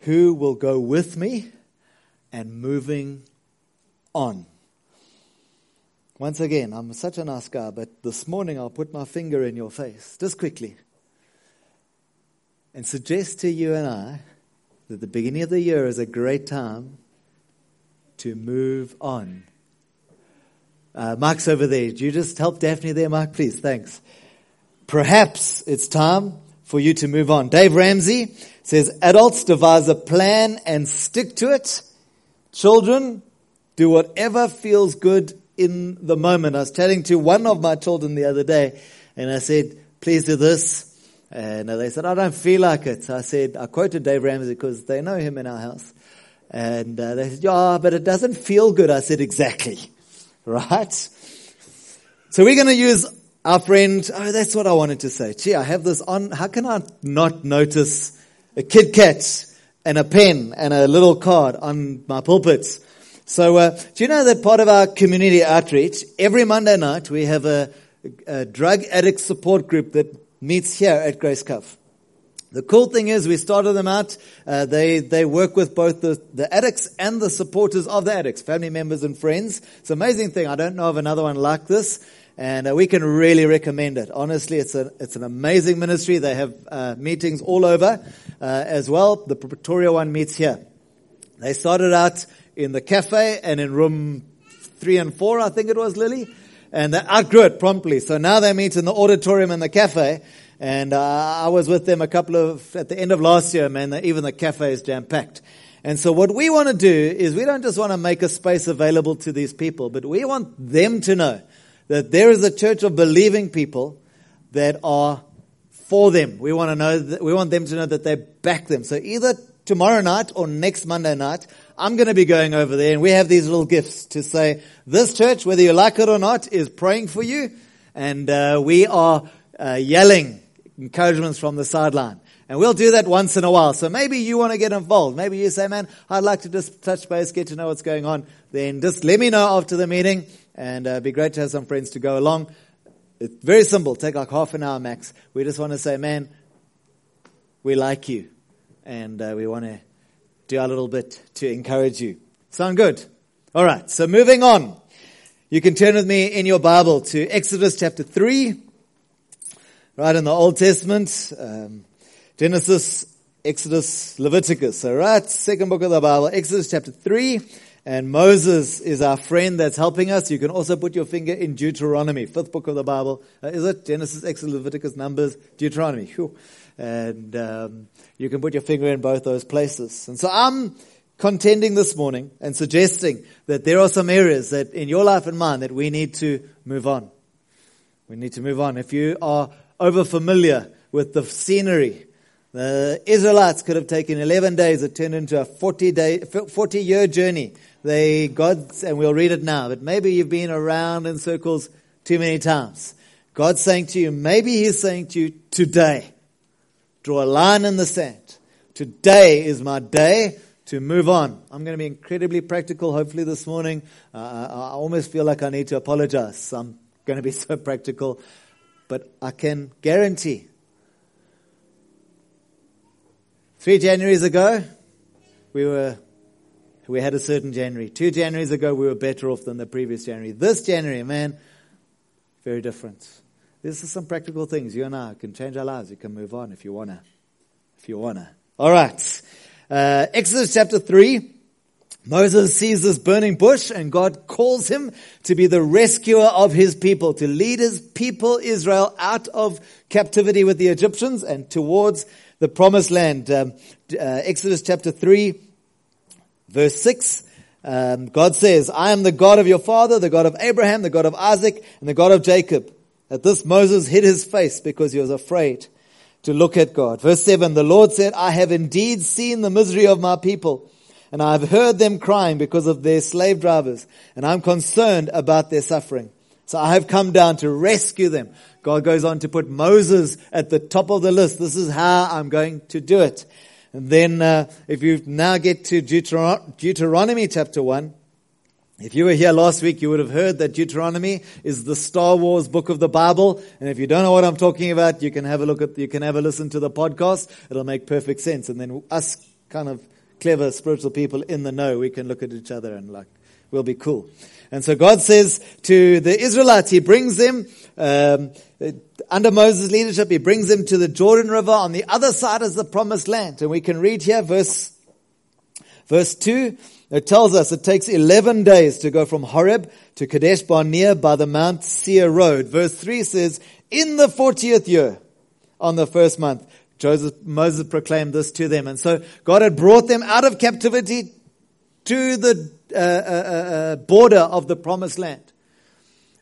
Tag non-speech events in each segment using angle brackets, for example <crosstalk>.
who will go with me and moving on. Once again, I'm such a nice guy, but this morning I'll put my finger in your face, just quickly, and suggest to you and I that the beginning of the year is a great time to move on. Uh, Mark's over there. Do you just help Daphne there, Mark, please? Thanks. Perhaps it's time for you to move on. Dave Ramsey says adults devise a plan and stick to it. Children do whatever feels good in the moment. I was chatting to one of my children the other day and I said, please do this. And they said, I don't feel like it. So I said, I quoted Dave Ramsey because they know him in our house. And uh, they said, yeah, but it doesn't feel good. I said, exactly. <laughs> Right? So we're going to use our friend, oh, that's what I wanted to say. Gee, I have this on. How can I not notice a Kit Kat and a pen and a little card on my pulpits? So, uh, do you know that part of our community outreach, every Monday night we have a, a drug addict support group that meets here at Grace Cove. The cool thing is we started them out. Uh, they they work with both the, the addicts and the supporters of the addicts, family members and friends. It's an amazing thing. I don't know of another one like this, and uh, we can really recommend it. Honestly, it's a it's an amazing ministry. They have uh, meetings all over uh, as well. The Pretoria one meets here. They started out in the cafe and in room three and four, I think it was Lily, and they outgrew it promptly. So now they meet in the auditorium and the cafe and uh, I was with them a couple of, at the end of last year, man, even the cafe is jam packed. And so what we want to do is we don't just want to make a space available to these people, but we want them to know that there is a church of believing people that are for them. We want to know that, we want them to know that they back them. So either tomorrow night or next Monday night, I'm going to be going over there and we have these little gifts to say this church, whether you like it or not, is praying for you and uh, we are uh, yelling encouragements from the sideline. And we'll do that once in a while. So maybe you want to get involved. Maybe you say, man, I'd like to just touch base, get to know what's going on. Then just let me know after the meeting and uh, it'd be great to have some friends to go along. It's very simple. Take like half an hour max. We just want to say, man, we like you and uh, we want to do our little bit to encourage you. Sound good? All right. So moving on. You can turn with me in your Bible to Exodus chapter 3 right in the Old Testament, um, Genesis, Exodus, Leviticus. So right, second book of the Bible, Exodus chapter 3. And Moses is our friend that's helping us. You can also put your finger in Deuteronomy, fifth book of the Bible. Uh, is it Genesis, Exodus, Leviticus, Numbers, Deuteronomy? Whew. And um, you can put your finger in both those places. And so I'm contending this morning and suggesting that there are some areas that in your life and mine that we need to move on. We need to move on. If you are over familiar with the scenery. The Israelites could have taken 11 days. It turned into a 40 day, 40 year journey. They, God, and we'll read it now, but maybe you've been around in circles too many times. God's saying to you, maybe He's saying to you, today, draw a line in the sand. Today is my day to move on. I'm going to be incredibly practical, hopefully, this morning. Uh, I almost feel like I need to apologize. I'm going to be <laughs> so practical. But I can guarantee three Januaries ago, we were we had a certain January. Two Januaries ago, we were better off than the previous January. This January, man, very different. This is some practical things. You and I can change our lives. You can move on if you wanna. If you wanna. All right. Uh, Exodus chapter three. Moses sees this burning bush and God calls him to be the rescuer of his people, to lead his people Israel out of captivity with the Egyptians and towards the promised land. Um, uh, Exodus chapter 3 verse 6. Um, God says, I am the God of your father, the God of Abraham, the God of Isaac, and the God of Jacob. At this Moses hid his face because he was afraid to look at God. Verse 7, the Lord said, I have indeed seen the misery of my people and I've heard them crying because of their slave drivers, and I'm concerned about their suffering. So I have come down to rescue them. God goes on to put Moses at the top of the list. This is how I'm going to do it. And then, uh, if you now get to Deuteron- Deuteronomy chapter 1, if you were here last week, you would have heard that Deuteronomy is the Star Wars book of the Bible. And if you don't know what I'm talking about, you can have a look at, you can have a listen to the podcast. It'll make perfect sense. And then us kind of clever spiritual people in the know, we can look at each other and like, we'll be cool. And so God says to the Israelites, He brings them, um, under Moses' leadership, He brings them to the Jordan River. On the other side is the promised land. And we can read here verse, verse 2. It tells us it takes 11 days to go from Horeb to Kadesh Barnea by the Mount Seir road. Verse 3 says, in the 40th year, on the first month, Joseph, Moses proclaimed this to them. And so God had brought them out of captivity to the uh, uh, uh, uh, border of the promised land.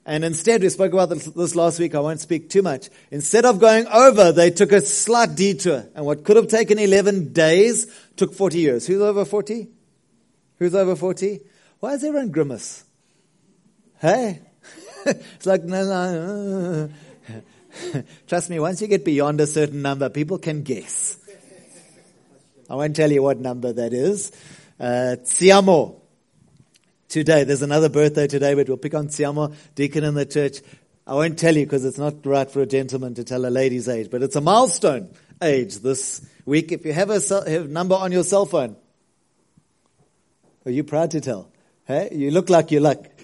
And instead, we spoke about this last week. I won't speak too much. Instead of going over, they took a slight detour. And what could have taken 11 days took 40 years. Who's over 40? Who's over 40? Why is everyone grimace? Hey? <laughs> it's like, no, no. <laughs> Trust me, once you get beyond a certain number, people can guess. I won't tell you what number that is. Uh, Tsiamo. Today, there's another birthday today, but we'll pick on Tsiamo, deacon in the church. I won't tell you because it's not right for a gentleman to tell a lady's age, but it's a milestone age this week. If you have a have number on your cell phone, are you proud to tell? Hey, you look like you're like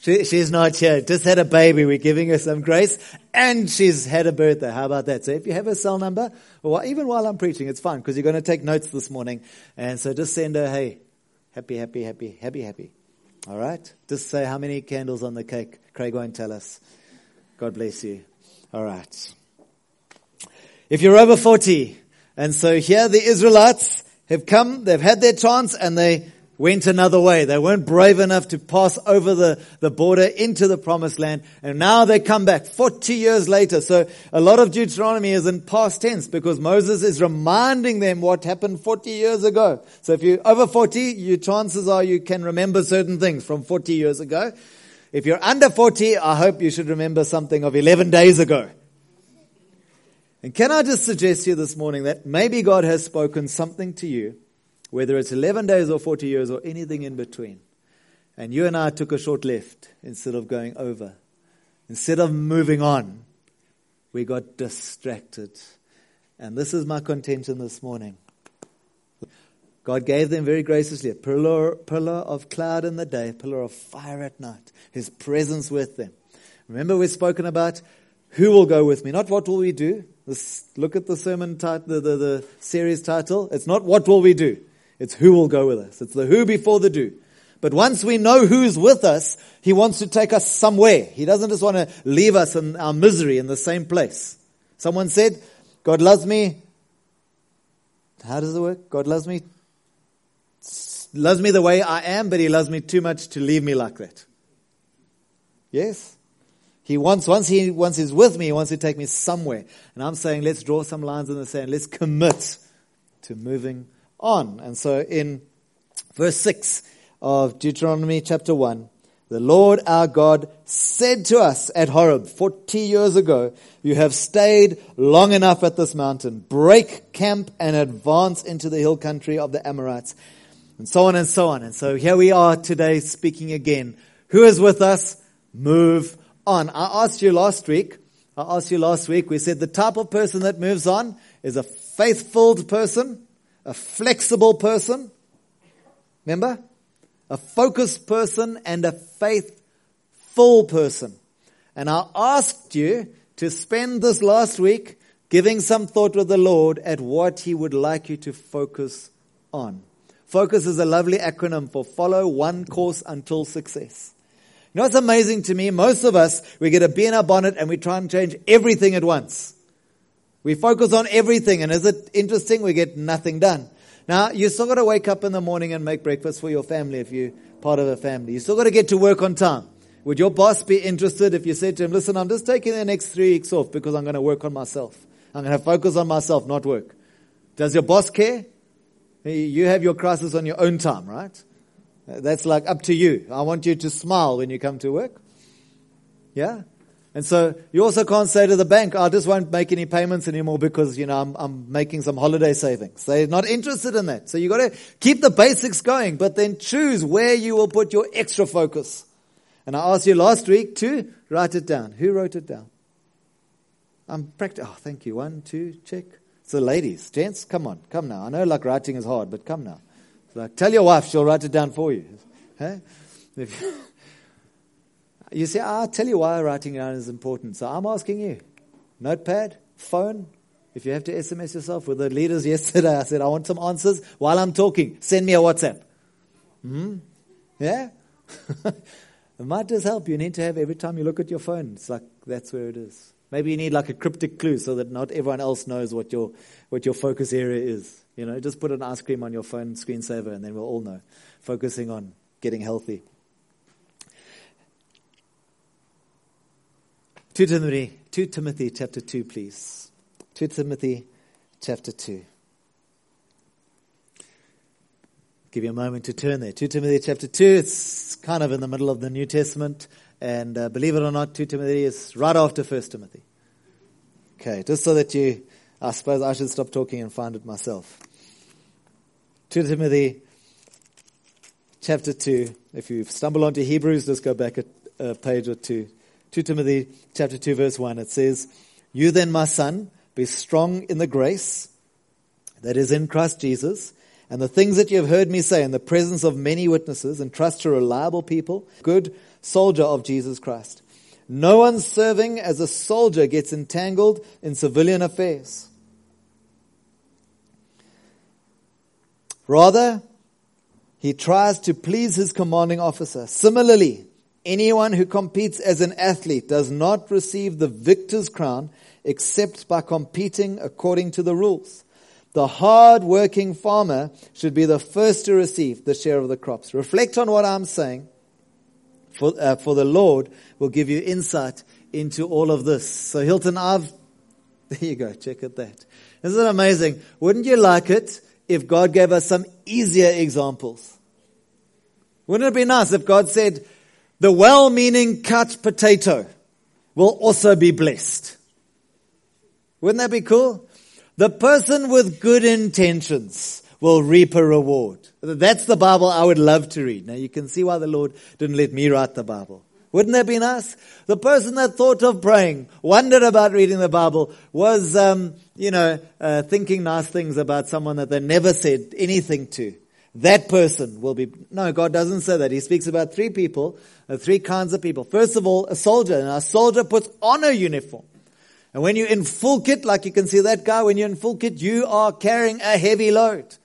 she, she's not here. Just had a baby. We're giving her some grace. And she's had a birthday. How about that? So if you have her cell number, or even while I'm preaching, it's fine because you're going to take notes this morning. And so just send her, hey, happy, happy, happy, happy, happy. All right? Just say how many candles on the cake. Craig won't tell us. God bless you. All right. If you're over 40, and so here the Israelites have come, they've had their chance, and they went another way. They weren't brave enough to pass over the, the border into the promised land. And now they come back 40 years later. So a lot of Deuteronomy is in past tense because Moses is reminding them what happened 40 years ago. So if you're over 40, your chances are you can remember certain things from 40 years ago. If you're under 40, I hope you should remember something of 11 days ago. And can I just suggest to you this morning that maybe God has spoken something to you whether it's 11 days or 40 years or anything in between. And you and I took a short left instead of going over. Instead of moving on, we got distracted. And this is my contention this morning. God gave them very graciously a pillar, pillar of cloud in the day, a pillar of fire at night, His presence with them. Remember, we've spoken about who will go with me, not what will we do. Look at the sermon title, the, the series title. It's not what will we do. It's who will go with us. It's the who before the do. But once we know who's with us, He wants to take us somewhere. He doesn't just want to leave us in our misery in the same place. Someone said, God loves me. How does it work? God loves me, loves me the way I am, but He loves me too much to leave me like that. Yes? He wants, once he, once he's with me, he wants to take me somewhere. And I'm saying, let's draw some lines in the sand. Let's commit to moving on. And so in verse 6 of Deuteronomy chapter 1, the Lord our God said to us at Horeb 40 years ago, you have stayed long enough at this mountain. Break camp and advance into the hill country of the Amorites. And so on and so on. And so here we are today speaking again. Who is with us? Move on. I asked you last week, I asked you last week, we said the type of person that moves on is a faithful person a flexible person. Remember? A focused person and a faithful person. And I asked you to spend this last week giving some thought with the Lord at what He would like you to focus on. Focus is a lovely acronym for follow one course until success. You know what's amazing to me? Most of us, we get a bee in our bonnet and we try and change everything at once. We focus on everything, and is it interesting? We get nothing done. Now, you still got to wake up in the morning and make breakfast for your family if you're part of a family. You still got to get to work on time. Would your boss be interested if you said to him, listen, I'm just taking the next three weeks off because I'm going to work on myself. I'm going to focus on myself, not work. Does your boss care? You have your crisis on your own time, right? That's like up to you. I want you to smile when you come to work. Yeah? And so you also can't say to the bank, I just won't make any payments anymore because, you know, I'm, I'm making some holiday savings. They're not interested in that. So you gotta keep the basics going, but then choose where you will put your extra focus. And I asked you last week to write it down. Who wrote it down? I'm practicing. Oh, thank you. One, two, check. So ladies, gents, come on, come now. I know like writing is hard, but come now. Like, tell your wife, she'll write it down for you. You see, I'll tell you why writing down is important. So I'm asking you, notepad, phone, if you have to SMS yourself with the leaders <laughs> yesterday, I said, I want some answers while I'm talking. Send me a WhatsApp. Hmm? Yeah? <laughs> it might just help. You need to have every time you look at your phone. It's like that's where it is. Maybe you need like a cryptic clue so that not everyone else knows what your what your focus area is. You know, just put an ice cream on your phone screensaver and then we'll all know. Focusing on getting healthy. 2 Timothy, 2 Timothy chapter 2, please. 2 Timothy chapter 2. Give you a moment to turn there. 2 Timothy chapter 2, it's kind of in the middle of the New Testament. And uh, believe it or not, 2 Timothy is right after 1 Timothy. Okay, just so that you, I suppose I should stop talking and find it myself. 2 Timothy chapter 2. If you stumble onto Hebrews, just go back a, a page or two. 2 Timothy chapter 2 verse 1. It says, You then, my son, be strong in the grace that is in Christ Jesus, and the things that you have heard me say in the presence of many witnesses, and trust to reliable people, good soldier of Jesus Christ. No one serving as a soldier gets entangled in civilian affairs. Rather, he tries to please his commanding officer. Similarly, Anyone who competes as an athlete does not receive the victor's crown except by competing according to the rules. The hard working farmer should be the first to receive the share of the crops. Reflect on what I'm saying, for, uh, for the Lord will give you insight into all of this. So Hilton, I've, <laughs> there you go, check at that. Isn't it amazing? Wouldn't you like it if God gave us some easier examples? Wouldn't it be nice if God said, the well-meaning cut potato will also be blessed. Wouldn't that be cool? The person with good intentions will reap a reward. That's the Bible I would love to read. Now you can see why the Lord didn't let me write the Bible. Wouldn't that be nice? The person that thought of praying, wondered about reading the Bible, was, um, you know, uh, thinking nice things about someone that they never said anything to. That person will be, no, God doesn't say that. He speaks about three people, uh, three kinds of people. First of all, a soldier. And a soldier puts on a uniform. And when you're in full kit, like you can see that guy, when you're in full kit, you are carrying a heavy load.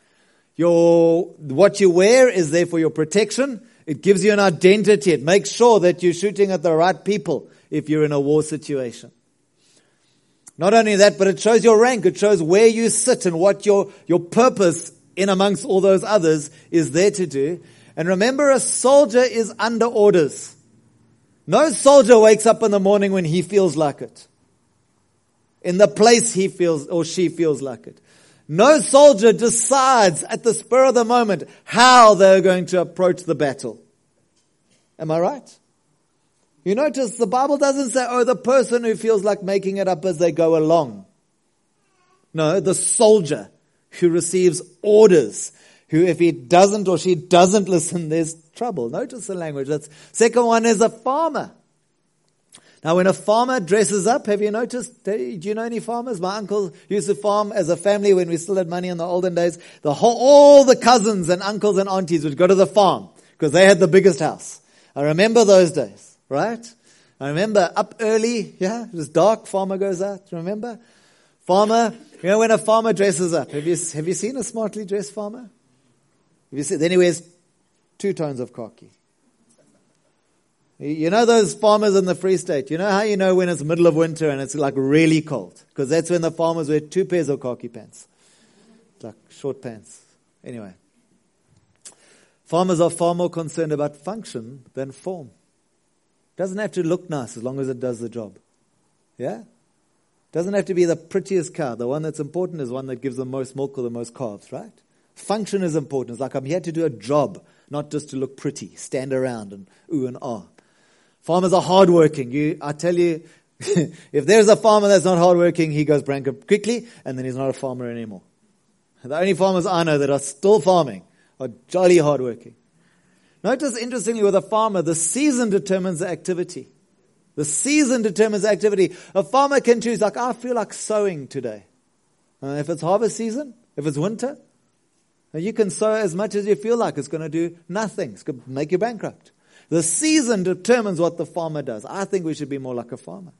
Your, what you wear is there for your protection. It gives you an identity. It makes sure that you're shooting at the right people if you're in a war situation. Not only that, but it shows your rank. It shows where you sit and what your, your purpose in amongst all those others is there to do. And remember, a soldier is under orders. No soldier wakes up in the morning when he feels like it. In the place he feels or she feels like it. No soldier decides at the spur of the moment how they're going to approach the battle. Am I right? You notice the Bible doesn't say, oh, the person who feels like making it up as they go along. No, the soldier who receives orders, who if he doesn't or she doesn't <laughs> listen, there's trouble. Notice the language. That's second one is a farmer. Now, when a farmer dresses up, have you noticed? Do you know any farmers? My uncle used to farm as a family when we still had money in the olden days. The whole, all the cousins and uncles and aunties would go to the farm because they had the biggest house. I remember those days, right? I remember up early, yeah, it was dark, farmer goes out, remember? Farmer, you know when a farmer dresses up, have you, have you seen a smartly dressed farmer? Have you seen, then he wears two tones of khaki. You know those farmers in the Free State, you know how you know when it's middle of winter and it's like really cold? Because that's when the farmers wear two pairs of khaki pants. Like short pants. Anyway. Farmers are far more concerned about function than form. Doesn't have to look nice as long as it does the job. Yeah? Doesn't have to be the prettiest cow. The one that's important is one that gives the most milk or the most calves, right? Function is important. It's like I'm here to do a job, not just to look pretty, stand around and ooh and ah. Farmers are hardworking. You, I tell you, <laughs> if there's a farmer that's not hardworking, he goes bankrupt quickly, and then he's not a farmer anymore. The only farmers I know that are still farming are jolly hardworking. Notice, interestingly, with a farmer, the season determines the activity. The season determines activity. A farmer can choose, like, I feel like sowing today. Uh, if it's harvest season, if it's winter, you can sow as much as you feel like. It's going to do nothing. It's going to make you bankrupt. The season determines what the farmer does. I think we should be more like a farmer.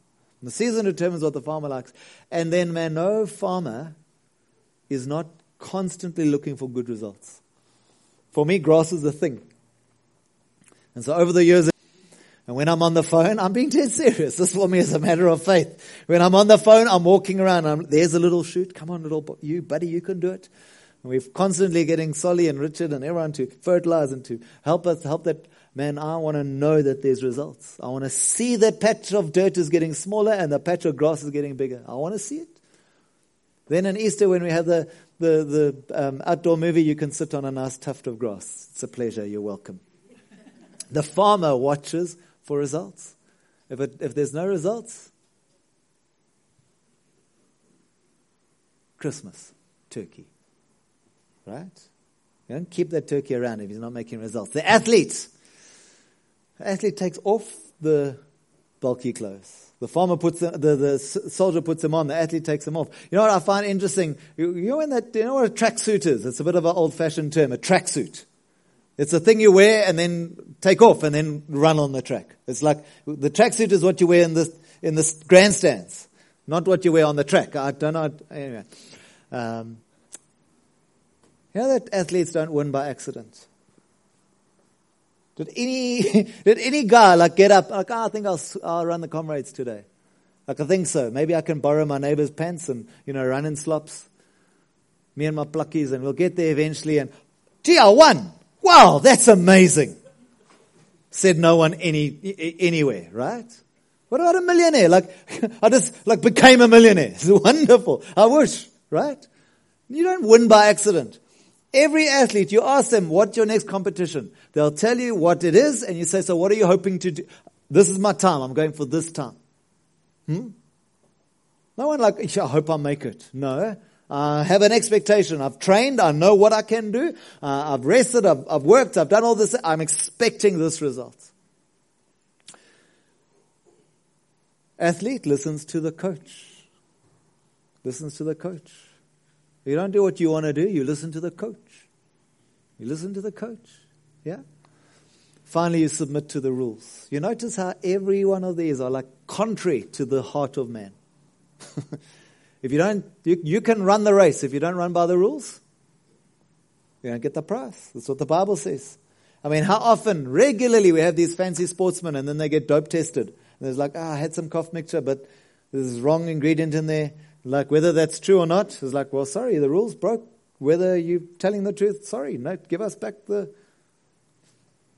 The season determines what the farmer likes. And then, man, no farmer is not constantly looking for good results. For me, grass is the thing. And so over the years, and when I'm on the phone, I'm being dead serious. This for me is a matter of faith. When I'm on the phone, I'm walking around. I'm, there's a little shoot. Come on, little you, buddy, you can do it. And we're constantly getting Solly and Richard and everyone to fertilize and to help us, help that man, I want to know that there's results. I want to see that patch of dirt is getting smaller and the patch of grass is getting bigger. I want to see it. Then in Easter, when we have the, the, the um, outdoor movie, you can sit on a nice tuft of grass. It's a pleasure. You're welcome. the farmer watches for results. If, it, if there's no results, Christmas, turkey. Right? You don't keep that turkey around if he's not making results. The athletes, the athlete takes off the bulky clothes. The farmer puts the, the soldier puts them on. The athlete takes them off. You know what I find interesting? You, you know, when that, you know what a tracksuit is? It's a bit of an old-fashioned term. A tracksuit. It's a thing you wear and then take off and then run on the track. It's like the tracksuit is what you wear in the in the grandstands, not what you wear on the track. I don't know. Anyway, um, you know that athletes don't win by accident. Did any, <laughs> did any guy like get up, like, oh, I think I'll, I'll run the comrades today? Like, I think so. Maybe I can borrow my neighbor's pants and, you know, run in slops. Me and my pluckies and we'll get there eventually and, gee, I won. Wow, that's amazing. Said no one any, anywhere, right? What about a millionaire? Like, <laughs> I just, like, became a millionaire. <laughs> It's wonderful. I wish, right? You don't win by accident. Every athlete, you ask them, what's your next competition? They'll tell you what it is, and you say, so what are you hoping to do? This is my time. I'm going for this time. Hmm? No one like, I hope I make it. No. I have an expectation. I've trained. I know what I can do. Uh, I've rested. I've, I've worked. I've done all this. I'm expecting this result. Athlete listens to the coach. Listens to the coach. You don't do what you want to do. You listen to the coach. You listen to the coach. Yeah? Finally, you submit to the rules. You notice how every one of these are like contrary to the heart of man. <laughs> if you don't, you, you can run the race. If you don't run by the rules, you don't get the prize. That's what the Bible says. I mean, how often, regularly, we have these fancy sportsmen and then they get dope tested. And there's like, ah, oh, I had some cough mixture, but there's wrong ingredient in there. Like, whether that's true or not, it's like, well, sorry, the rules broke. Whether you're telling the truth, sorry, no, give us back the,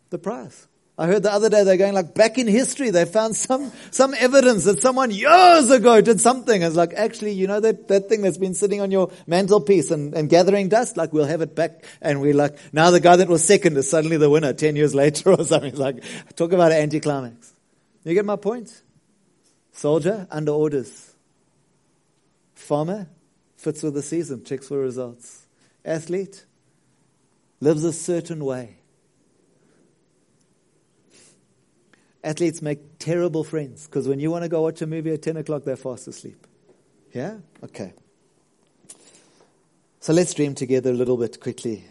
the prize. I heard the other day they're going like back in history. They found some, some evidence that someone years ago did something. It's like, actually, you know, that, that thing that's been sitting on your mantelpiece and, and gathering dust, like we'll have it back. And we're like, now the guy that was second is suddenly the winner 10 years later <laughs> or something. It's like, talk about an anticlimax. You get my point? Soldier under orders. Farmer fits with the season, checks for results athlete lives a certain way. Athletes make terrible friends because when you want to go watch a movie at 10 o'clock, they're fast asleep. Yeah? Okay. So let's dream together a little bit quickly.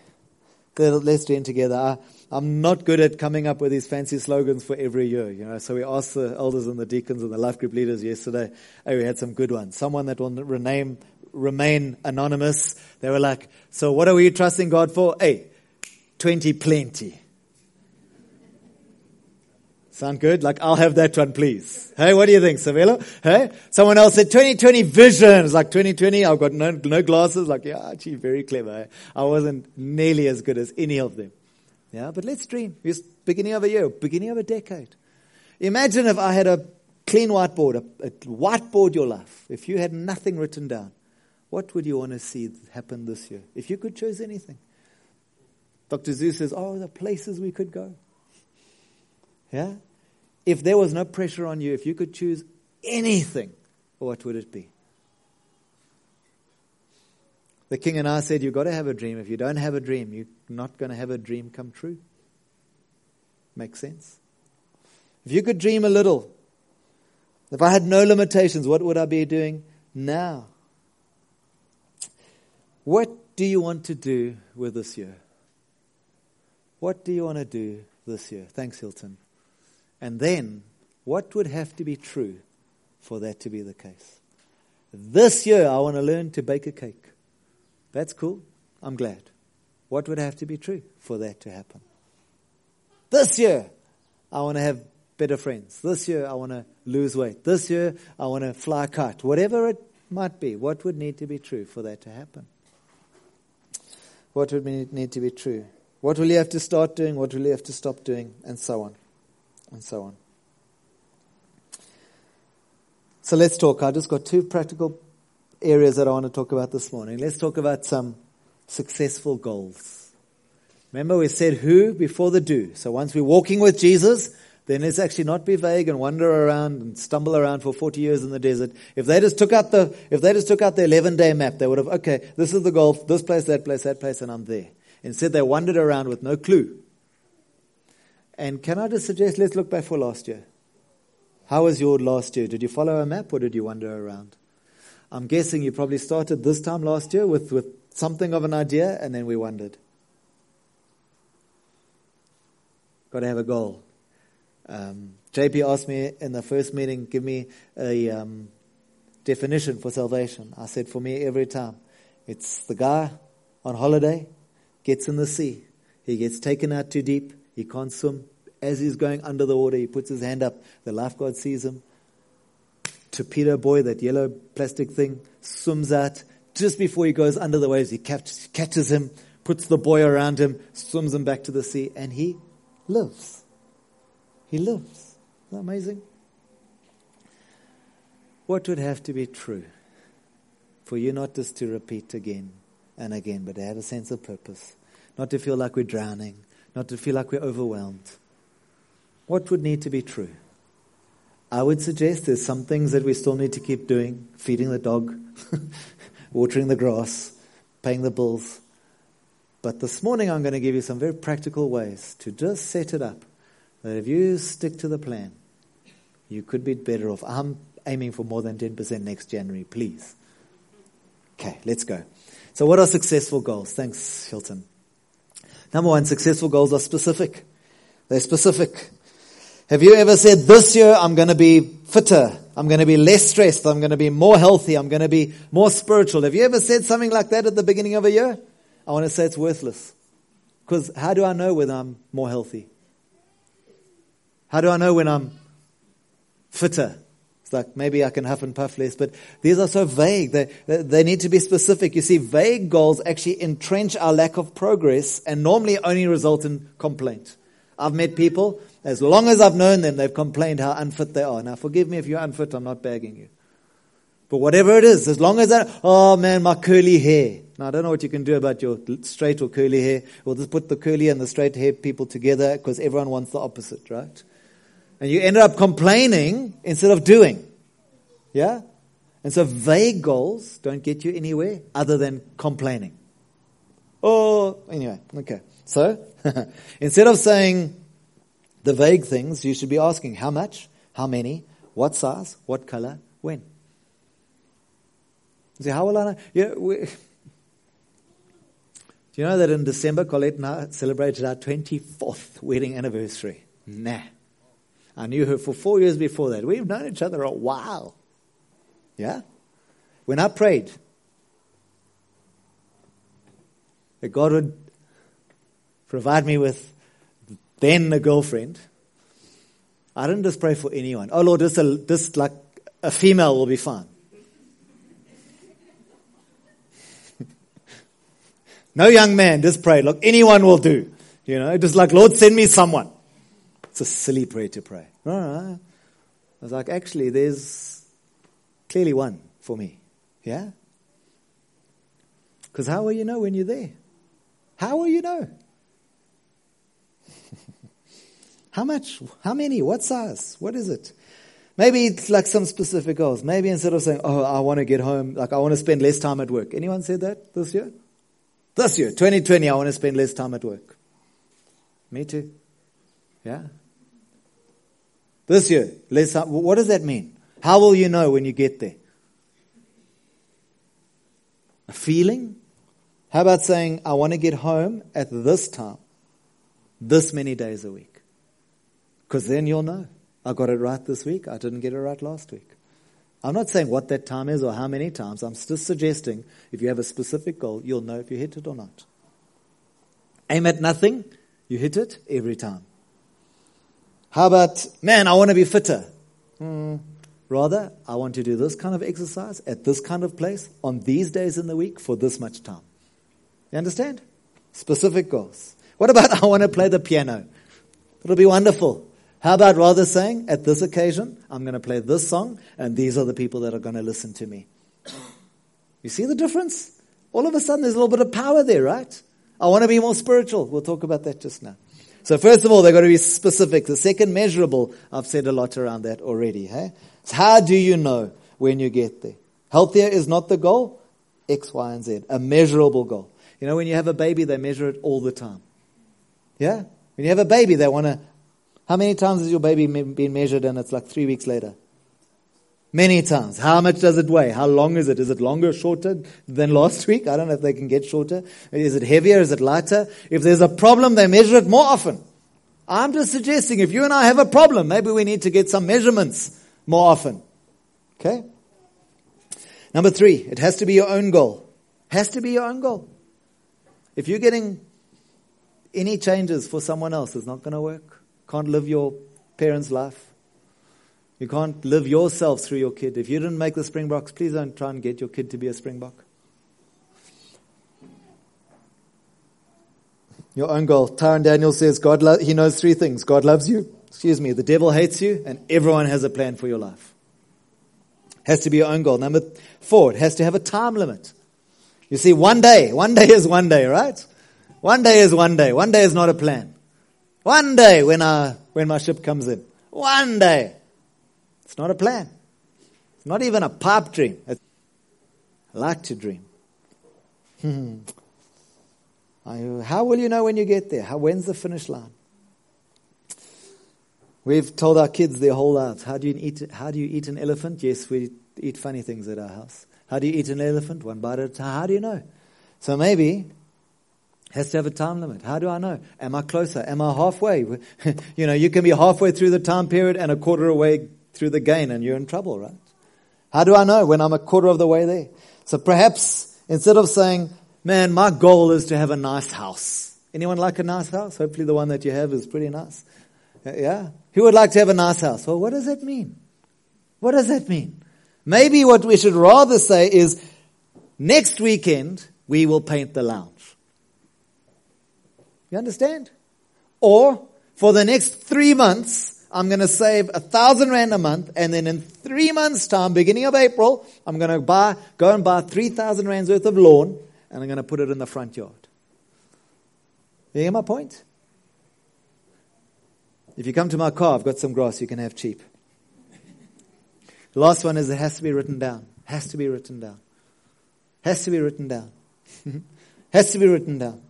Let's dream together. I, am not good at coming up with these fancy slogans for every year, you know. So we asked the elders and the deacons and the life group leaders yesterday. Oh, we had some good ones. Someone that will rename remain anonymous. They were like, so what are we trusting God for? Hey, 20 plenty. Sound good? Like, I'll have that one, please. Hey, what do you think, Savella? Hey? Someone else said 2020 vision. It's like 2020, I've got no, no glasses. Like, yeah, gee, very clever. Eh? I wasn't nearly as good as any of them. Yeah, but let's dream. It's beginning of a year, beginning of a decade. Imagine if I had a clean whiteboard, a, a whiteboard your life. If you had nothing written down. What would you want to see happen this year? If you could choose anything. Dr. Seuss says, Oh, the places we could go. Yeah? If there was no pressure on you, if you could choose anything, what would it be? The king and I said, You've got to have a dream. If you don't have a dream, you're not going to have a dream come true. Makes sense? If you could dream a little, if I had no limitations, what would I be doing now? What do you want to do with this year? What do you want to do this year? Thanks, Hilton. And then, what would have to be true for that to be the case? This year, I want to learn to bake a cake. That's cool. I'm glad. What would have to be true for that to happen? This year, I want to have better friends. This year, I want to lose weight. This year, I want to fly a kite. Whatever it might be, what would need to be true for that to happen? What would need to be true? What will you have to start doing? What will you have to stop doing? And so on. And so on. So let's talk. I just got two practical areas that I want to talk about this morning. Let's talk about some successful goals. Remember, we said who before the do. So once we're walking with Jesus, then let's actually not be vague and wander around and stumble around for 40 years in the desert. If they just took out the, if they just took out the 11 day map, they would have, okay, this is the goal, this place, that place, that place, and I'm there. Instead, they wandered around with no clue. And can I just suggest, let's look back for last year. How was your last year? Did you follow a map or did you wander around? I'm guessing you probably started this time last year with, with something of an idea and then we wandered. Got to have a goal. Um, JP asked me in the first meeting, give me a um, definition for salvation. I said, for me, every time, it's the guy on holiday gets in the sea. He gets taken out too deep. He can't swim. As he's going under the water, he puts his hand up. The lifeguard sees him. Torpedo buoy, that yellow plastic thing, swims out. Just before he goes under the waves, he catches him, puts the buoy around him, swims him back to the sea, and he lives. He lives. Isn't that amazing? What would have to be true for you not just to repeat again and again, but to have a sense of purpose, not to feel like we're drowning, not to feel like we're overwhelmed. What would need to be true? I would suggest there's some things that we still need to keep doing feeding the dog, <laughs> watering the grass, paying the bills. But this morning I'm going to give you some very practical ways to just set it up that if you stick to the plan, you could be better off. I'm aiming for more than 10% next January, please. Okay, let's go. So, what are successful goals? Thanks, Hilton. Number one, successful goals are specific. They're specific. Have you ever said, this year I'm going to be fitter, I'm going to be less stressed, I'm going to be more healthy, I'm going to be more spiritual? Have you ever said something like that at the beginning of a year? I want to say it's worthless. Because how do I know whether I'm more healthy? How do I know when I'm fitter? It's like maybe I can huff and puff less, but these are so vague. They, they need to be specific. You see, vague goals actually entrench our lack of progress and normally only result in complaint. I've met people, as long as I've known them, they've complained how unfit they are. Now, forgive me if you're unfit, I'm not begging you. But whatever it is, as long as that, oh man, my curly hair. Now, I don't know what you can do about your straight or curly hair. We'll just put the curly and the straight hair people together because everyone wants the opposite, right? And you ended up complaining instead of doing. Yeah? And so vague goals don't get you anywhere other than complaining. Oh, anyway, okay. So, <laughs> instead of saying the vague things, you should be asking how much, how many, what size, what color, when. You say, how will I know? Yeah, we, do you know that in December, Colette and I celebrated our 24th wedding anniversary? Nah. I knew her for four years before that. We've known each other a while. Yeah? When I prayed that God would provide me with then a girlfriend, I didn't just pray for anyone. Oh Lord, just, a, like a female will be fine. <laughs> no young man, just pray. Look, anyone will do. You know, just like, Lord, send me someone. It's a silly prayer to pray. I was like, actually, there's clearly one for me. Yeah? Because how will you know when you're there? How will you know? <laughs> how much? How many? What size? What is it? Maybe it's like some specific goals. Maybe instead of saying, oh, I want to get home, like I want to spend less time at work. Anyone said that this year? This year, 2020, I want to spend less time at work. Me too. Yeah? This year, let's, what does that mean? How will you know when you get there? A feeling? How about saying, I want to get home at this time, this many days a week? Because then you'll know. I got it right this week. I didn't get it right last week. I'm not saying what that time is or how many times. I'm just suggesting if you have a specific goal, you'll know if you hit it or not. Aim at nothing, you hit it every time. How about, man, I want to be fitter? Hmm. Rather, I want to do this kind of exercise at this kind of place on these days in the week for this much time. You understand? Specific goals. What about <laughs> I want to play the piano? It'll be wonderful. How about rather saying, at this occasion, I'm going to play this song, and these are the people that are going to listen to me? You see the difference? All of a sudden, there's a little bit of power there, right? I want to be more spiritual. We'll talk about that just now. So first of all, they've got to be specific. The second, measurable. I've said a lot around that already. Hey? So how do you know when you get there? Healthier is not the goal. X, Y, and Z. A measurable goal. You know, when you have a baby, they measure it all the time. Yeah? When you have a baby, they want to. How many times has your baby been measured and it's like three weeks later? Many times. How much does it weigh? How long is it? Is it longer, shorter than last week? I don't know if they can get shorter. Is it heavier? Is it lighter? If there's a problem, they measure it more often. I'm just suggesting if you and I have a problem, maybe we need to get some measurements more often. Okay? Number three, it has to be your own goal. Has to be your own goal. If you're getting any changes for someone else, it's not going to work. Can't live your parents' life. You can't live yourself through your kid. If you didn't make the Springboks, please don't try and get your kid to be a Springbok. Your own goal. Tyron Daniel says God lo- he knows three things. God loves you, excuse me, the devil hates you, and everyone has a plan for your life. Has to be your own goal. Number four, it has to have a time limit. You see, one day, one day is one day, right? One day is one day. One day is not a plan. One day when, I, when my ship comes in. One day. It's not a plan. It's not even a pipe dream. It's, I like to dream. Hmm. How will you know when you get there? How, when's the finish line? We've told our kids their whole lives, how do you eat, how do you eat an elephant? Yes, we eat funny things at our house. How do you eat an elephant? One bite at a time. How do you know? So maybe has to have a time limit. How do I know? Am I closer? Am I halfway? <laughs> you know, you can be halfway through the time period and a quarter away through the gain and you're in trouble, right? How do I know when I'm a quarter of the way there? So perhaps instead of saying, man, my goal is to have a nice house. Anyone like a nice house? Hopefully the one that you have is pretty nice. Yeah? Who would like to have a nice house? Well, what does that mean? What does that mean? Maybe what we should rather say is, next weekend, we will paint the lounge. You understand? Or, for the next three months, I'm going to save a thousand rand a month, and then in three months' time, beginning of April, I'm going to buy, go and buy three thousand rands worth of lawn, and I'm going to put it in the front yard. You hear my point? If you come to my car, I've got some grass you can have cheap. The last one is it has to be written down. Has to be written down. Has to be written down. <laughs> has to be written down.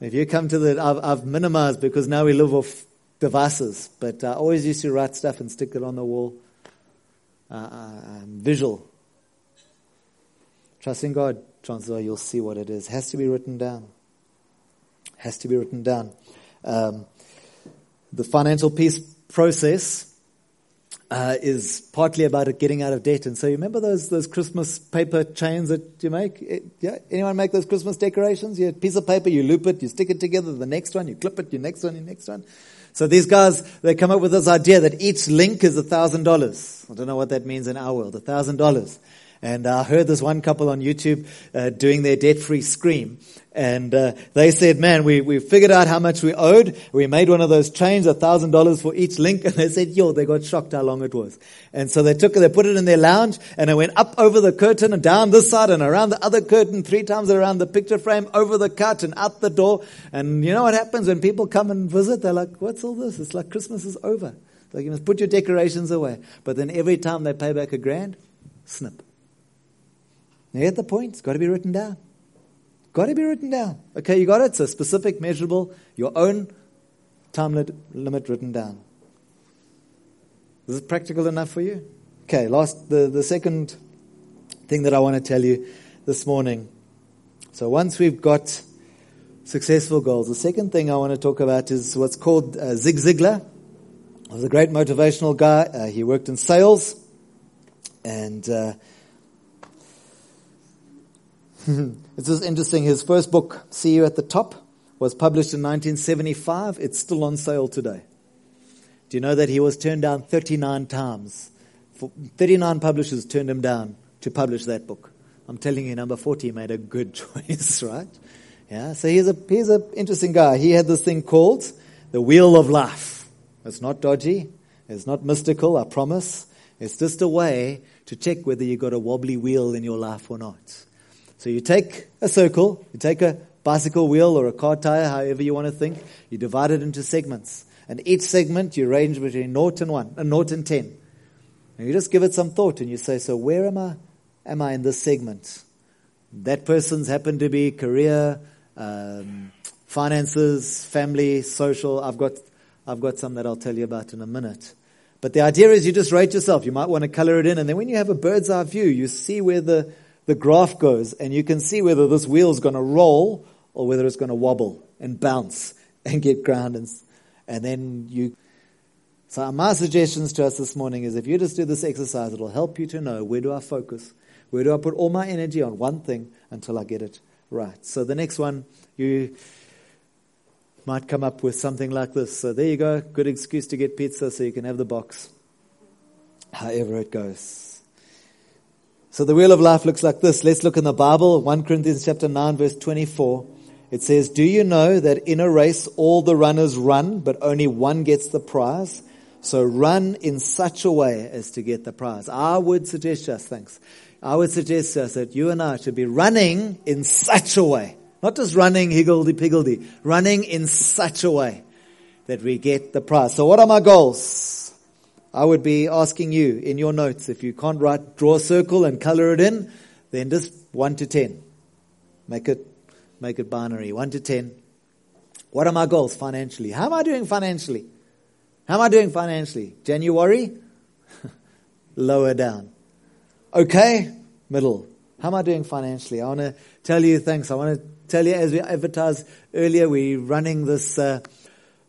If you come to the, I've, I've, minimized because now we live off devices, but I always used to write stuff and stick it on the wall. Uh, uh, um, visual. Trusting God, chances are you'll see what it is. Has to be written down. Has to be written down. Um, the financial peace process uh, is partly about getting out of debt. And so you remember those those Christmas paper chains that you make? It, yeah, anyone make those Christmas decorations? You a piece of paper, you loop it, you stick it together. The next one, you clip it. Your next one, your next one. So these guys, they come up with this idea that each link is a thousand dollars. I don't know what that means in our world. A thousand dollars. And I heard this one couple on YouTube uh, doing their debt-free scream. And uh, they said, man, we, we figured out how much we owed. We made one of those chains, a thousand dollars for each link. <laughs> And they said, yo, they got shocked how long it was. And so they took it, they put it in their lounge and it went up over the curtain and down this side and around the other curtain, three times around the picture frame, over the couch and out the door. And you know what happens when people come and visit? They're like, what's all this? It's like Christmas is over. Like you must put your decorations away. But then every time they pay back a grand, snip. You get the point? It's got to be written down. Got to be written down. Okay, you got it? So specific, measurable, your own time limit written down. Is it practical enough for you? Okay, last the, the second thing that I want to tell you this morning So once we've got successful goals, the second thing I want to talk about is what's called uh, Zig Ziglar. He was a great motivational guy. Uh, he worked in sales and uh, <laughs> it's just interesting. His first book, See You at the Top, was published in 1975. It's still on sale today. Do you know that he was turned down 39 times? 39 publishers turned him down to publish that book. I'm telling you, number 40 made a good <laughs> choice, right? Yeah, so he's a, he's an interesting guy. He had this thing called the Wheel of Life. It's not dodgy. It's not mystical, I promise. It's just a way to check whether you've got a wobbly wheel in your life or not. So you take a circle, you take a bicycle wheel or a car tire, however you want to think, you divide it into segments. And each segment you range between 0 and 1, and 0 and 10. And you just give it some thought and you say, so where am I, am I in this segment? That person's happened to be career, um, finances, family, social. I've got, I've got some that I'll tell you about in a minute. But the idea is you just rate yourself. You might want to color it in. And then when you have a bird's eye view, you see where the, the graph goes and you can see whether this wheel is going to roll or whether it's going to wobble and bounce and get ground. And, and then you, so my suggestions to us this morning is if you just do this exercise, it'll help you to know where do I focus? Where do I put all my energy on one thing until I get it right? So the next one, you might come up with something like this. So there you go. Good excuse to get pizza so you can have the box. However it goes. So the wheel of life looks like this. Let's look in the Bible, 1 Corinthians chapter 9 verse 24. It says, Do you know that in a race all the runners run, but only one gets the prize? So run in such a way as to get the prize. I would suggest us, thanks. I would suggest us that you and I should be running in such a way. Not just running higgledy-piggledy. Running in such a way that we get the prize. So what are my goals? I would be asking you in your notes, if you can't write, draw a circle and color it in, then just 1 to 10. Make it, make it binary. 1 to 10. What are my goals financially? How am I doing financially? How am I doing financially? January? <laughs> Lower down. Okay? Middle. How am I doing financially? I want to tell you thanks. I want to tell you as we advertised earlier, we're running this uh,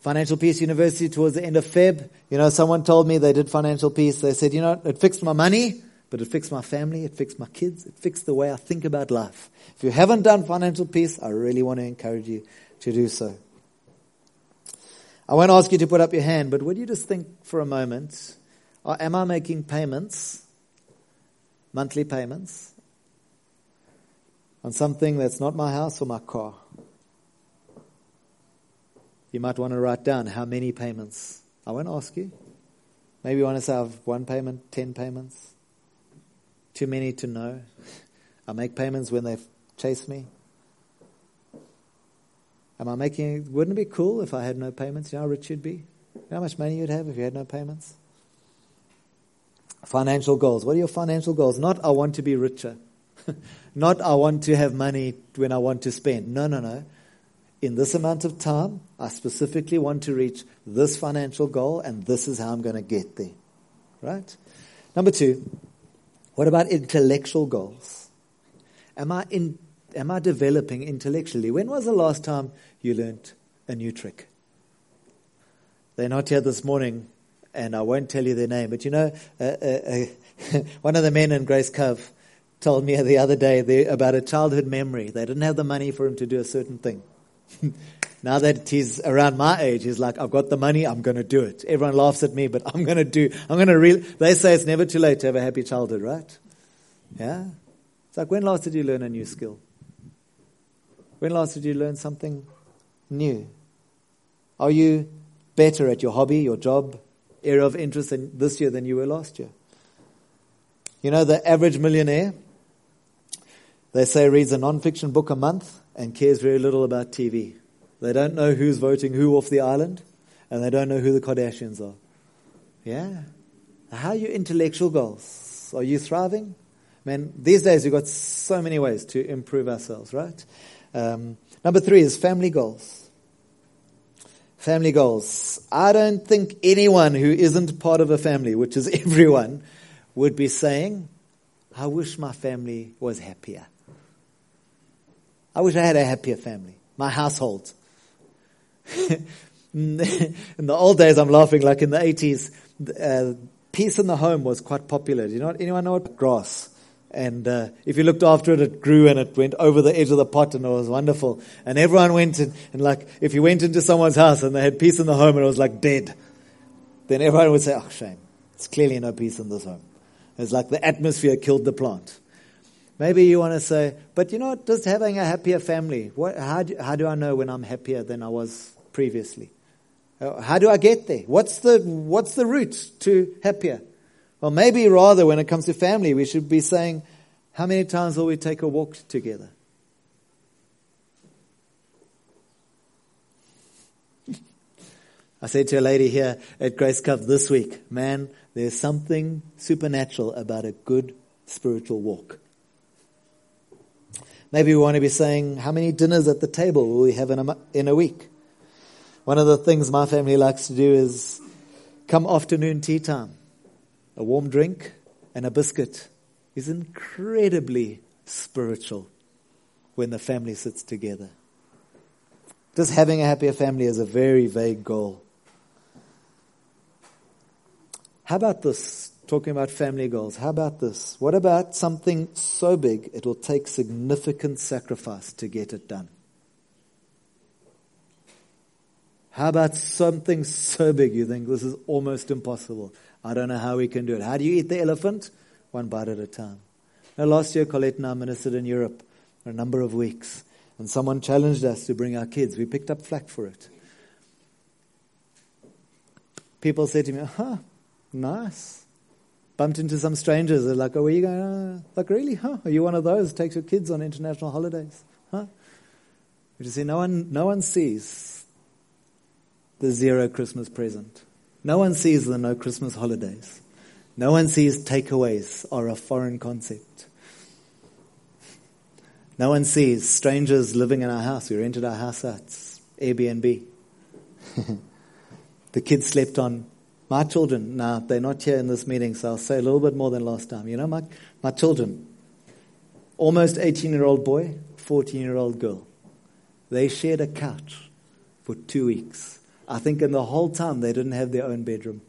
Financial Peace University towards the end of Feb. You know, someone told me they did financial peace. They said, you know, it fixed my money, but it fixed my family, it fixed my kids, it fixed the way I think about life. If you haven't done financial peace, I really want to encourage you to do so. I won't ask you to put up your hand, but would you just think for a moment, uh, am I making payments, monthly payments, on something that's not my house or my car? You might want to write down how many payments. I won't ask you. Maybe you want to say I have one payment, ten payments. Too many to know. I make payments when they chase me. Am I making, wouldn't it be cool if I had no payments? You know how rich you'd be? You know how much money you'd have if you had no payments? Financial goals. What are your financial goals? Not I want to be richer. <laughs> Not I want to have money when I want to spend. No, no, no. In this amount of time, I specifically want to reach this financial goal and this is how I'm going to get there. Right? Number two, what about intellectual goals? Am I in am I developing intellectually? When was the last time you learned a new trick? They're not here this morning, and I won't tell you their name, but you know, uh, uh, uh, <laughs> one of the men in Grace Cove told me the other day about a childhood memory. They didn't have the money for him to do a certain thing. <laughs> now that he's around my age, he's like, I've got the money, I'm going to do it. Everyone laughs at me, but I'm going to do, I'm going to really, they say it's never too late to have a happy childhood, right? Yeah? It's like, when last did you learn a new skill? When last did you learn something new? Are you better at your hobby, your job, area of interest this year than you were last year? You know, the average millionaire, they say reads a non-fiction book a month and cares very little about TV. They don't know who's voting who off the island, and they don't know who the Kardashians are. Yeah? How are your intellectual goals? Are you thriving? Man, these days we've got so many ways to improve ourselves, right? Um, number three is family goals. Family goals. I don't think anyone who isn't part of a family, which is <laughs> everyone, would be saying, I wish my family was happier. I wish I had a happier family. My household. <laughs> in the old days, I'm laughing like in the 80s, uh, peace in the home was quite popular. Do you know what, anyone know what grass? And uh, if you looked after it, it grew and it went over the edge of the pot and it was wonderful. And everyone went in, and like, if you went into someone's house and they had peace in the home and it was like dead, then everyone would say, oh, shame. It's clearly no peace in this home. It's like the atmosphere killed the plant. Maybe you want to say, but you know just having a happier family, what, how, do, how do I know when I'm happier than I was previously? How do I get there? What's the, what's the route to happier? Well, maybe rather when it comes to family, we should be saying, how many times will we take a walk together? <laughs> I said to a lady here at Grace Cove this week, man, there's something supernatural about a good spiritual walk. Maybe we want to be saying, how many dinners at the table will we have in a, in a week? One of the things my family likes to do is come afternoon tea time. A warm drink and a biscuit is incredibly spiritual when the family sits together. Just having a happier family is a very vague goal. How about this? Talking about family goals. How about this? What about something so big it will take significant sacrifice to get it done? How about something so big you think this is almost impossible? I don't know how we can do it. How do you eat the elephant? One bite at a time. Now, last year, Colette and I ministered in Europe for a number of weeks, and someone challenged us to bring our kids. We picked up flack for it. People said to me, huh, nice. Bumped into some strangers. They're like, oh, where are you going? Uh, like, really? Huh? Are you one of those? Takes your kids on international holidays? Huh? We just say, no one, no one sees the zero Christmas present. No one sees the no Christmas holidays. No one sees takeaways are a foreign concept. No one sees strangers living in our house. We rented our house out. Airbnb. <laughs> the kids slept on my children. Now, they're not here in this meeting, so I'll say a little bit more than last time. You know, my, my children, almost 18 year old boy, 14 year old girl, they shared a couch for two weeks. I think in the whole time they didn't have their own bedroom.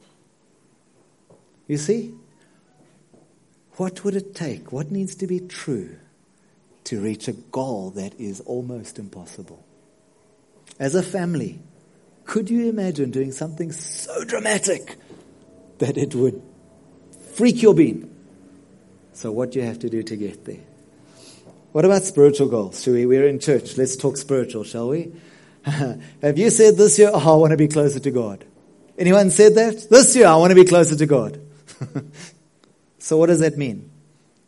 You see? What would it take? What needs to be true to reach a goal that is almost impossible? As a family, could you imagine doing something so dramatic that it would freak your being? So, what do you have to do to get there? What about spiritual goals? Shall we? We're in church. Let's talk spiritual, shall we? <laughs> Have you said this year, oh, I want to be closer to God? Anyone said that? This year, I want to be closer to God. <laughs> so what does that mean?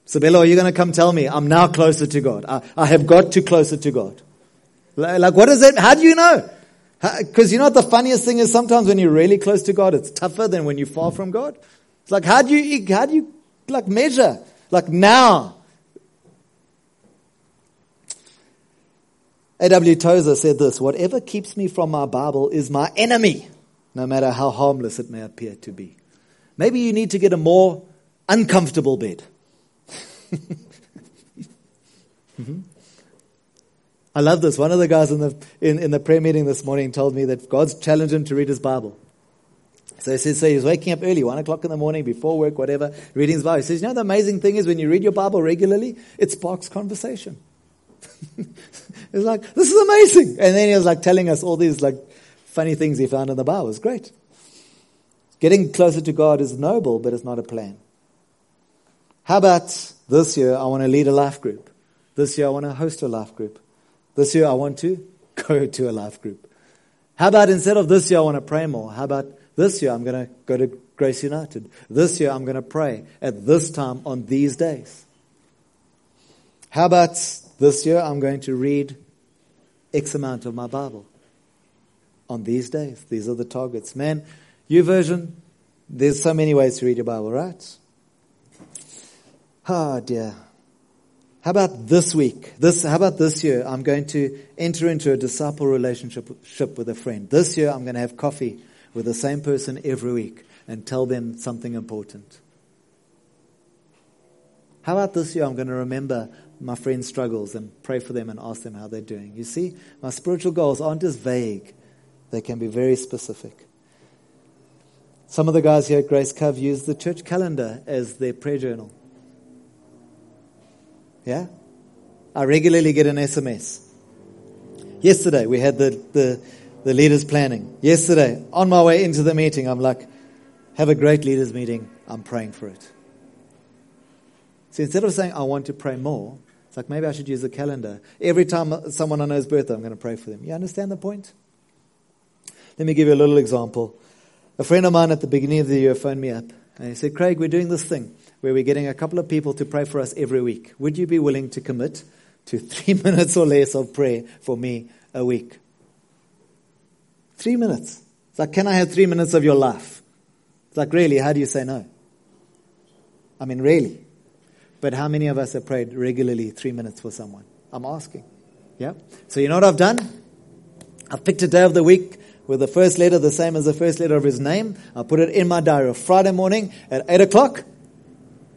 Sabella, are you going to come tell me I'm now closer to God? I, I have got to closer to God. Like, what does that, how do you know? Because you know what the funniest thing is sometimes when you're really close to God, it's tougher than when you're far from God. It's like, how do you, how do you, like, measure? Like, now, A.W. Tozer said this Whatever keeps me from my Bible is my enemy, no matter how harmless it may appear to be. Maybe you need to get a more uncomfortable bed. <laughs> mm-hmm. I love this. One of the guys in the, in, in the prayer meeting this morning told me that God's challenged him to read his Bible. So he says, so he's waking up early, one o'clock in the morning, before work, whatever, reading his Bible. He says, you know, the amazing thing is when you read your Bible regularly, it sparks conversation. <laughs> it's like, this is amazing. And then he was like telling us all these like funny things he found in the Bible. It's great. Getting closer to God is noble, but it's not a plan. How about this year I want to lead a life group? This year I want to host a life group. This year I want to <laughs> go to a life group. How about instead of this year I want to pray more? How about this year I'm going to go to Grace United? This year I'm going to pray at this time on these days. How about this year, I'm going to read X amount of my Bible on these days. These are the targets. Man, YouVersion, there's so many ways to read your Bible, right? Ah, oh, dear. How about this week? This, how about this year? I'm going to enter into a disciple relationship with a friend. This year, I'm going to have coffee with the same person every week and tell them something important. How about this year? I'm going to remember my friends' struggles and pray for them and ask them how they're doing. You see, my spiritual goals aren't just vague, they can be very specific. Some of the guys here at Grace Cove use the church calendar as their prayer journal. Yeah? I regularly get an SMS. Yesterday, we had the, the, the leaders planning. Yesterday, on my way into the meeting, I'm like, have a great leaders meeting. I'm praying for it. So instead of saying, I want to pray more, it's like maybe I should use a calendar. Every time someone I know's birthday, I'm going to pray for them. You understand the point? Let me give you a little example. A friend of mine at the beginning of the year phoned me up and he said, Craig, we're doing this thing where we're getting a couple of people to pray for us every week. Would you be willing to commit to <laughs> three minutes or less of prayer for me a week? Three minutes. It's like, can I have three minutes of your life? It's like, really, how do you say no? I mean, really. But how many of us have prayed regularly three minutes for someone? I'm asking. Yeah? So you know what I've done? I've picked a day of the week with the first letter the same as the first letter of his name. I put it in my diary. Friday morning at 8 o'clock,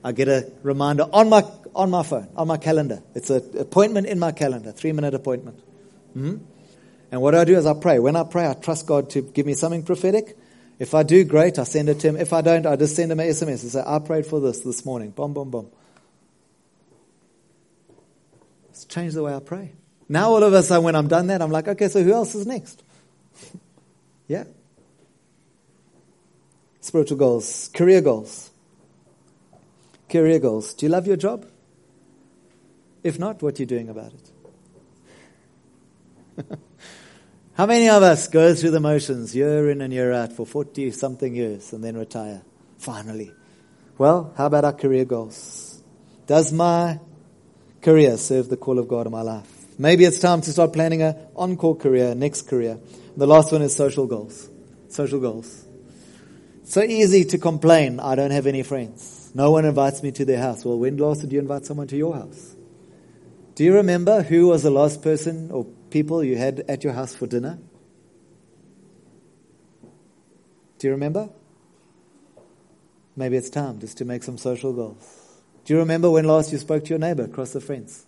I get a reminder on my, on my phone, on my calendar. It's an appointment in my calendar, three minute appointment. Mm-hmm. And what I do is I pray. When I pray, I trust God to give me something prophetic. If I do, great, I send it to him. If I don't, I just send him an SMS and say, I prayed for this this morning. Boom, boom, boom. It's changed the way I pray. Now all of a sudden when I'm done that, I'm like, okay, so who else is next? <laughs> yeah? Spiritual goals, career goals. Career goals. Do you love your job? If not, what are you doing about it? <laughs> How many of us go through the motions year in and year out for 40 something years and then retire? Finally. Well, how about our career goals? Does my career serve the call of God in my life? Maybe it's time to start planning a encore career, next career. The last one is social goals. Social goals. So easy to complain, I don't have any friends. No one invites me to their house. Well, when last did you invite someone to your house? Do you remember who was the last person or people you had at your house for dinner? Do you remember? Maybe it's time just to make some social goals. Do you remember when last you spoke to your neighbor across the fence?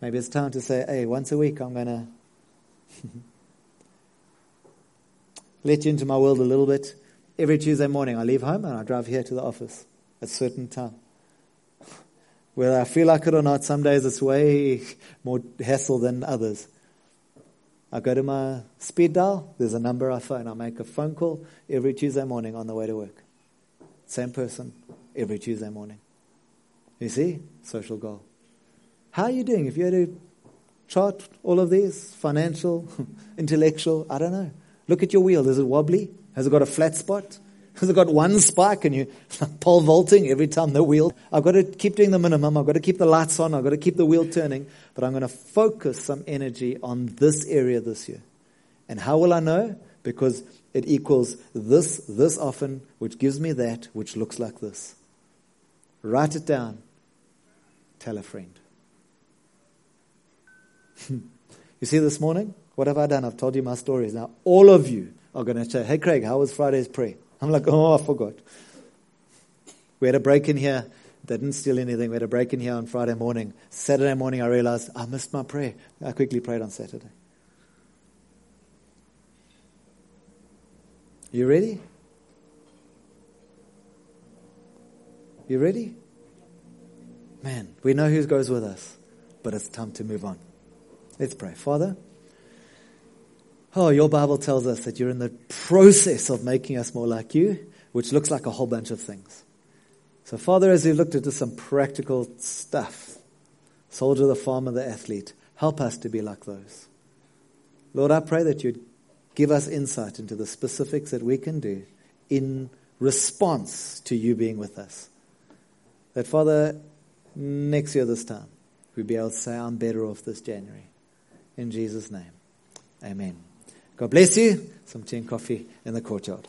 Maybe it's time to say, hey, once a week I'm going <laughs> to let you into my world a little bit. Every Tuesday morning I leave home and I drive here to the office at a certain time. <laughs> Whether I feel like it or not, some days it's way more hassle than others. I go to my speed dial, there's a number I phone. I make a phone call every Tuesday morning on the way to work. Same person every Tuesday morning. You see? Social goal. How are you doing? If you had to chart all of these, financial, <laughs> intellectual, I don't know. Look at your wheel. Is it wobbly? Has it got a flat spot? <laughs> Has it got one spike and you <laughs> pole vaulting every time the wheel? I've got to keep doing the minimum. I've got to keep the lights on. I've got to keep the wheel turning. But I'm going to focus some energy on this area this year. And how will I know? Because it equals this, this often, which gives me that, which looks like this. Write it down. Tell a friend. <laughs> you see this morning? What have I done? I've told you my stories. Now, all of you are going to say, Hey, Craig, how was Friday's prayer? I'm like, oh, I forgot. We had a break in here. They didn't steal anything. We had a break in here on Friday morning. Saturday morning, I realized I missed my prayer. I quickly prayed on Saturday. You ready? You ready? Man, we know who goes with us, but it's time to move on. Let's pray. Father, Oh, your Bible tells us that you're in the process of making us more like you, which looks like a whole bunch of things. So, Father, as we looked into some practical stuff, soldier, the farmer, the athlete, help us to be like those. Lord, I pray that you'd give us insight into the specifics that we can do in response to you being with us. That, Father, next year this time, we'd be able to say, I'm better off this January. In Jesus' name, amen. God bless you. Some tea and coffee in the courtyard.